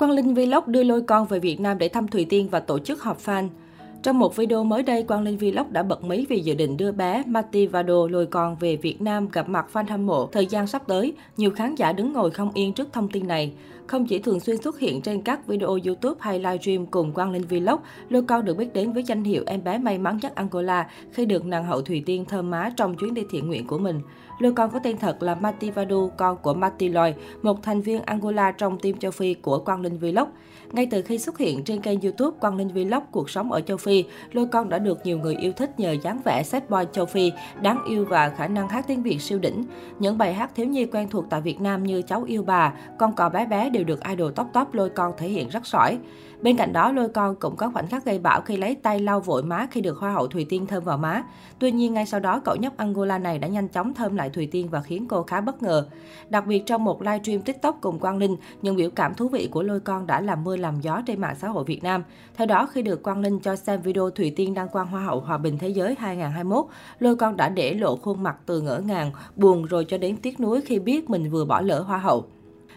Quang Linh Vlog đưa lôi con về Việt Nam để thăm Thùy Tiên và tổ chức họp fan. Trong một video mới đây, Quang Linh Vlog đã bật mí vì dự định đưa bé Mati Vado lôi con về Việt Nam gặp mặt fan hâm mộ thời gian sắp tới. Nhiều khán giả đứng ngồi không yên trước thông tin này. Không chỉ thường xuyên xuất hiện trên các video YouTube hay livestream cùng Quang Linh Vlog, lôi con được biết đến với danh hiệu em bé may mắn nhất Angola khi được nàng hậu Thùy Tiên thơm má trong chuyến đi thiện nguyện của mình. Lôi con có tên thật là Mati Vado, con của Mati Loy, một thành viên Angola trong team châu Phi của Quang Linh Vlog. Ngay từ khi xuất hiện trên kênh YouTube Quang Linh Vlog cuộc sống ở châu Phi, Lôi Con đã được nhiều người yêu thích nhờ dáng vẻ sad boy châu Phi, đáng yêu và khả năng hát tiếng Việt siêu đỉnh. Những bài hát thiếu nhi quen thuộc tại Việt Nam như Cháu yêu bà, Con cò bé bé đều được idol top top Lôi Con thể hiện rất sỏi. Bên cạnh đó, Lôi Con cũng có khoảnh khắc gây bão khi lấy tay lau vội má khi được Hoa hậu Thùy Tiên thơm vào má. Tuy nhiên, ngay sau đó, cậu nhóc Angola này đã nhanh chóng thơm lại Thùy Tiên và khiến cô khá bất ngờ. Đặc biệt trong một livestream TikTok cùng Quang Linh, những biểu cảm thú vị của Lôi Con đã làm mưa làm gió trên mạng xã hội Việt Nam. Theo đó, khi được Quang Linh cho xem video Thùy Tiên đăng quang Hoa hậu Hòa bình Thế giới 2021, Lôi Con đã để lộ khuôn mặt từ ngỡ ngàng, buồn rồi cho đến tiếc nuối khi biết mình vừa bỏ lỡ Hoa hậu.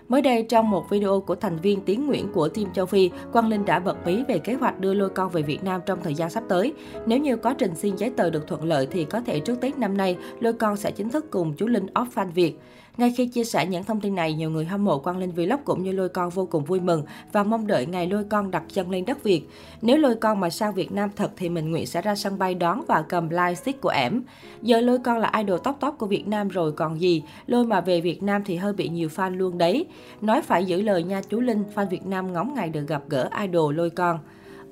Mới đây, trong một video của thành viên Tiến Nguyễn của Team Châu Phi, Quang Linh đã bật mí về kế hoạch đưa lôi con về Việt Nam trong thời gian sắp tới. Nếu như quá trình xin giấy tờ được thuận lợi thì có thể trước Tết năm nay, lôi con sẽ chính thức cùng chú Linh off fan Việt. Ngay khi chia sẻ những thông tin này, nhiều người hâm mộ Quang Linh Vlog cũng như lôi con vô cùng vui mừng và mong đợi ngày lôi con đặt chân lên đất Việt. Nếu lôi con mà sang Việt Nam thật thì mình nguyện sẽ ra sân bay đón và cầm live stick của ẻm. Giờ lôi con là idol top top của Việt Nam rồi còn gì, lôi mà về Việt Nam thì hơi bị nhiều fan luôn đấy. Nói phải giữ lời nha chú Linh, fan Việt Nam ngóng ngày được gặp gỡ idol lôi con.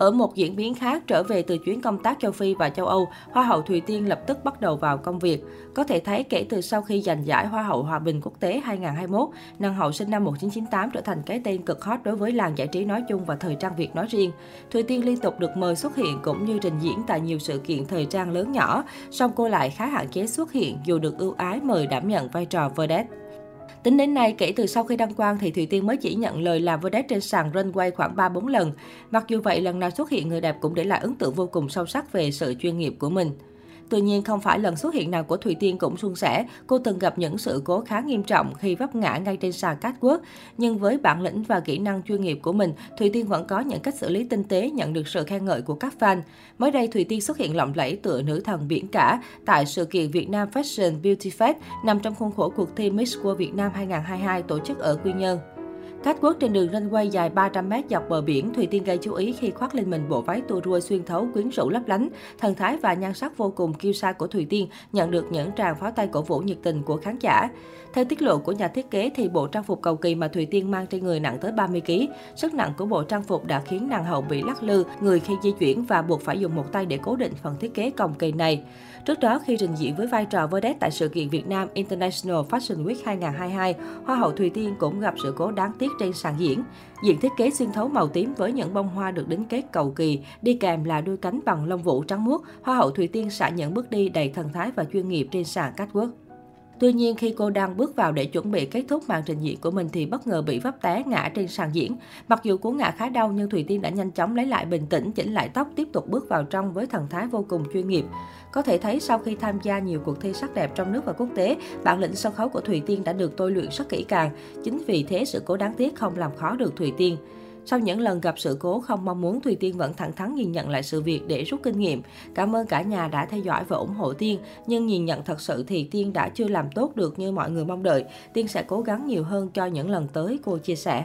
Ở một diễn biến khác, trở về từ chuyến công tác châu Phi và châu Âu, Hoa hậu Thùy Tiên lập tức bắt đầu vào công việc. Có thể thấy kể từ sau khi giành giải Hoa hậu Hòa bình quốc tế 2021, nàng hậu sinh năm 1998 trở thành cái tên cực hot đối với làng giải trí nói chung và thời trang Việt nói riêng. Thùy Tiên liên tục được mời xuất hiện cũng như trình diễn tại nhiều sự kiện thời trang lớn nhỏ, song cô lại khá hạn chế xuất hiện dù được ưu ái mời đảm nhận vai trò vedette. Tính đến nay, kể từ sau khi đăng quang thì Thùy Tiên mới chỉ nhận lời làm vedette trên sàn runway khoảng 3-4 lần. Mặc dù vậy, lần nào xuất hiện người đẹp cũng để lại ấn tượng vô cùng sâu sắc về sự chuyên nghiệp của mình. Tuy nhiên, không phải lần xuất hiện nào của Thùy Tiên cũng suôn sẻ. Cô từng gặp những sự cố khá nghiêm trọng khi vấp ngã ngay trên sàn catwalk. Nhưng với bản lĩnh và kỹ năng chuyên nghiệp của mình, Thùy Tiên vẫn có những cách xử lý tinh tế nhận được sự khen ngợi của các fan. Mới đây, Thùy Tiên xuất hiện lộng lẫy tựa nữ thần biển cả tại sự kiện Việt Nam Fashion Beauty Fest nằm trong khuôn khổ cuộc thi Miss World Việt Nam 2022 tổ chức ở Quy Nhơn. Catwalk trên đường runway dài 300m dọc bờ biển, Thùy Tiên gây chú ý khi khoác lên mình bộ váy tua rua xuyên thấu quyến rũ lấp lánh. Thần thái và nhan sắc vô cùng kiêu sa của Thùy Tiên nhận được những tràng pháo tay cổ vũ nhiệt tình của khán giả. Theo tiết lộ của nhà thiết kế thì bộ trang phục cầu kỳ mà Thùy Tiên mang trên người nặng tới 30 kg. Sức nặng của bộ trang phục đã khiến nàng hậu bị lắc lư người khi di chuyển và buộc phải dùng một tay để cố định phần thiết kế cồng kỳ này. Trước đó, khi trình diễn với vai trò vedette tại sự kiện Việt Nam International Fashion Week 2022, Hoa hậu Thùy Tiên cũng gặp sự cố đáng tiếc trên sàn diễn. Diện thiết kế xuyên thấu màu tím với những bông hoa được đính kết cầu kỳ, đi kèm là đuôi cánh bằng lông vũ trắng muốt, Hoa hậu Thùy Tiên xả những bước đi đầy thần thái và chuyên nghiệp trên sàn catwalk. Tuy nhiên, khi cô đang bước vào để chuẩn bị kết thúc màn trình diễn của mình thì bất ngờ bị vấp té ngã trên sàn diễn. Mặc dù cú ngã khá đau nhưng Thùy Tiên đã nhanh chóng lấy lại bình tĩnh, chỉnh lại tóc, tiếp tục bước vào trong với thần thái vô cùng chuyên nghiệp. Có thể thấy sau khi tham gia nhiều cuộc thi sắc đẹp trong nước và quốc tế, bản lĩnh sân khấu của Thùy Tiên đã được tôi luyện rất kỹ càng. Chính vì thế sự cố đáng tiếc không làm khó được Thùy Tiên. Sau những lần gặp sự cố không mong muốn, Thùy Tiên vẫn thẳng thắn nhìn nhận lại sự việc để rút kinh nghiệm. Cảm ơn cả nhà đã theo dõi và ủng hộ Tiên, nhưng nhìn nhận thật sự thì Tiên đã chưa làm tốt được như mọi người mong đợi. Tiên sẽ cố gắng nhiều hơn cho những lần tới, cô chia sẻ.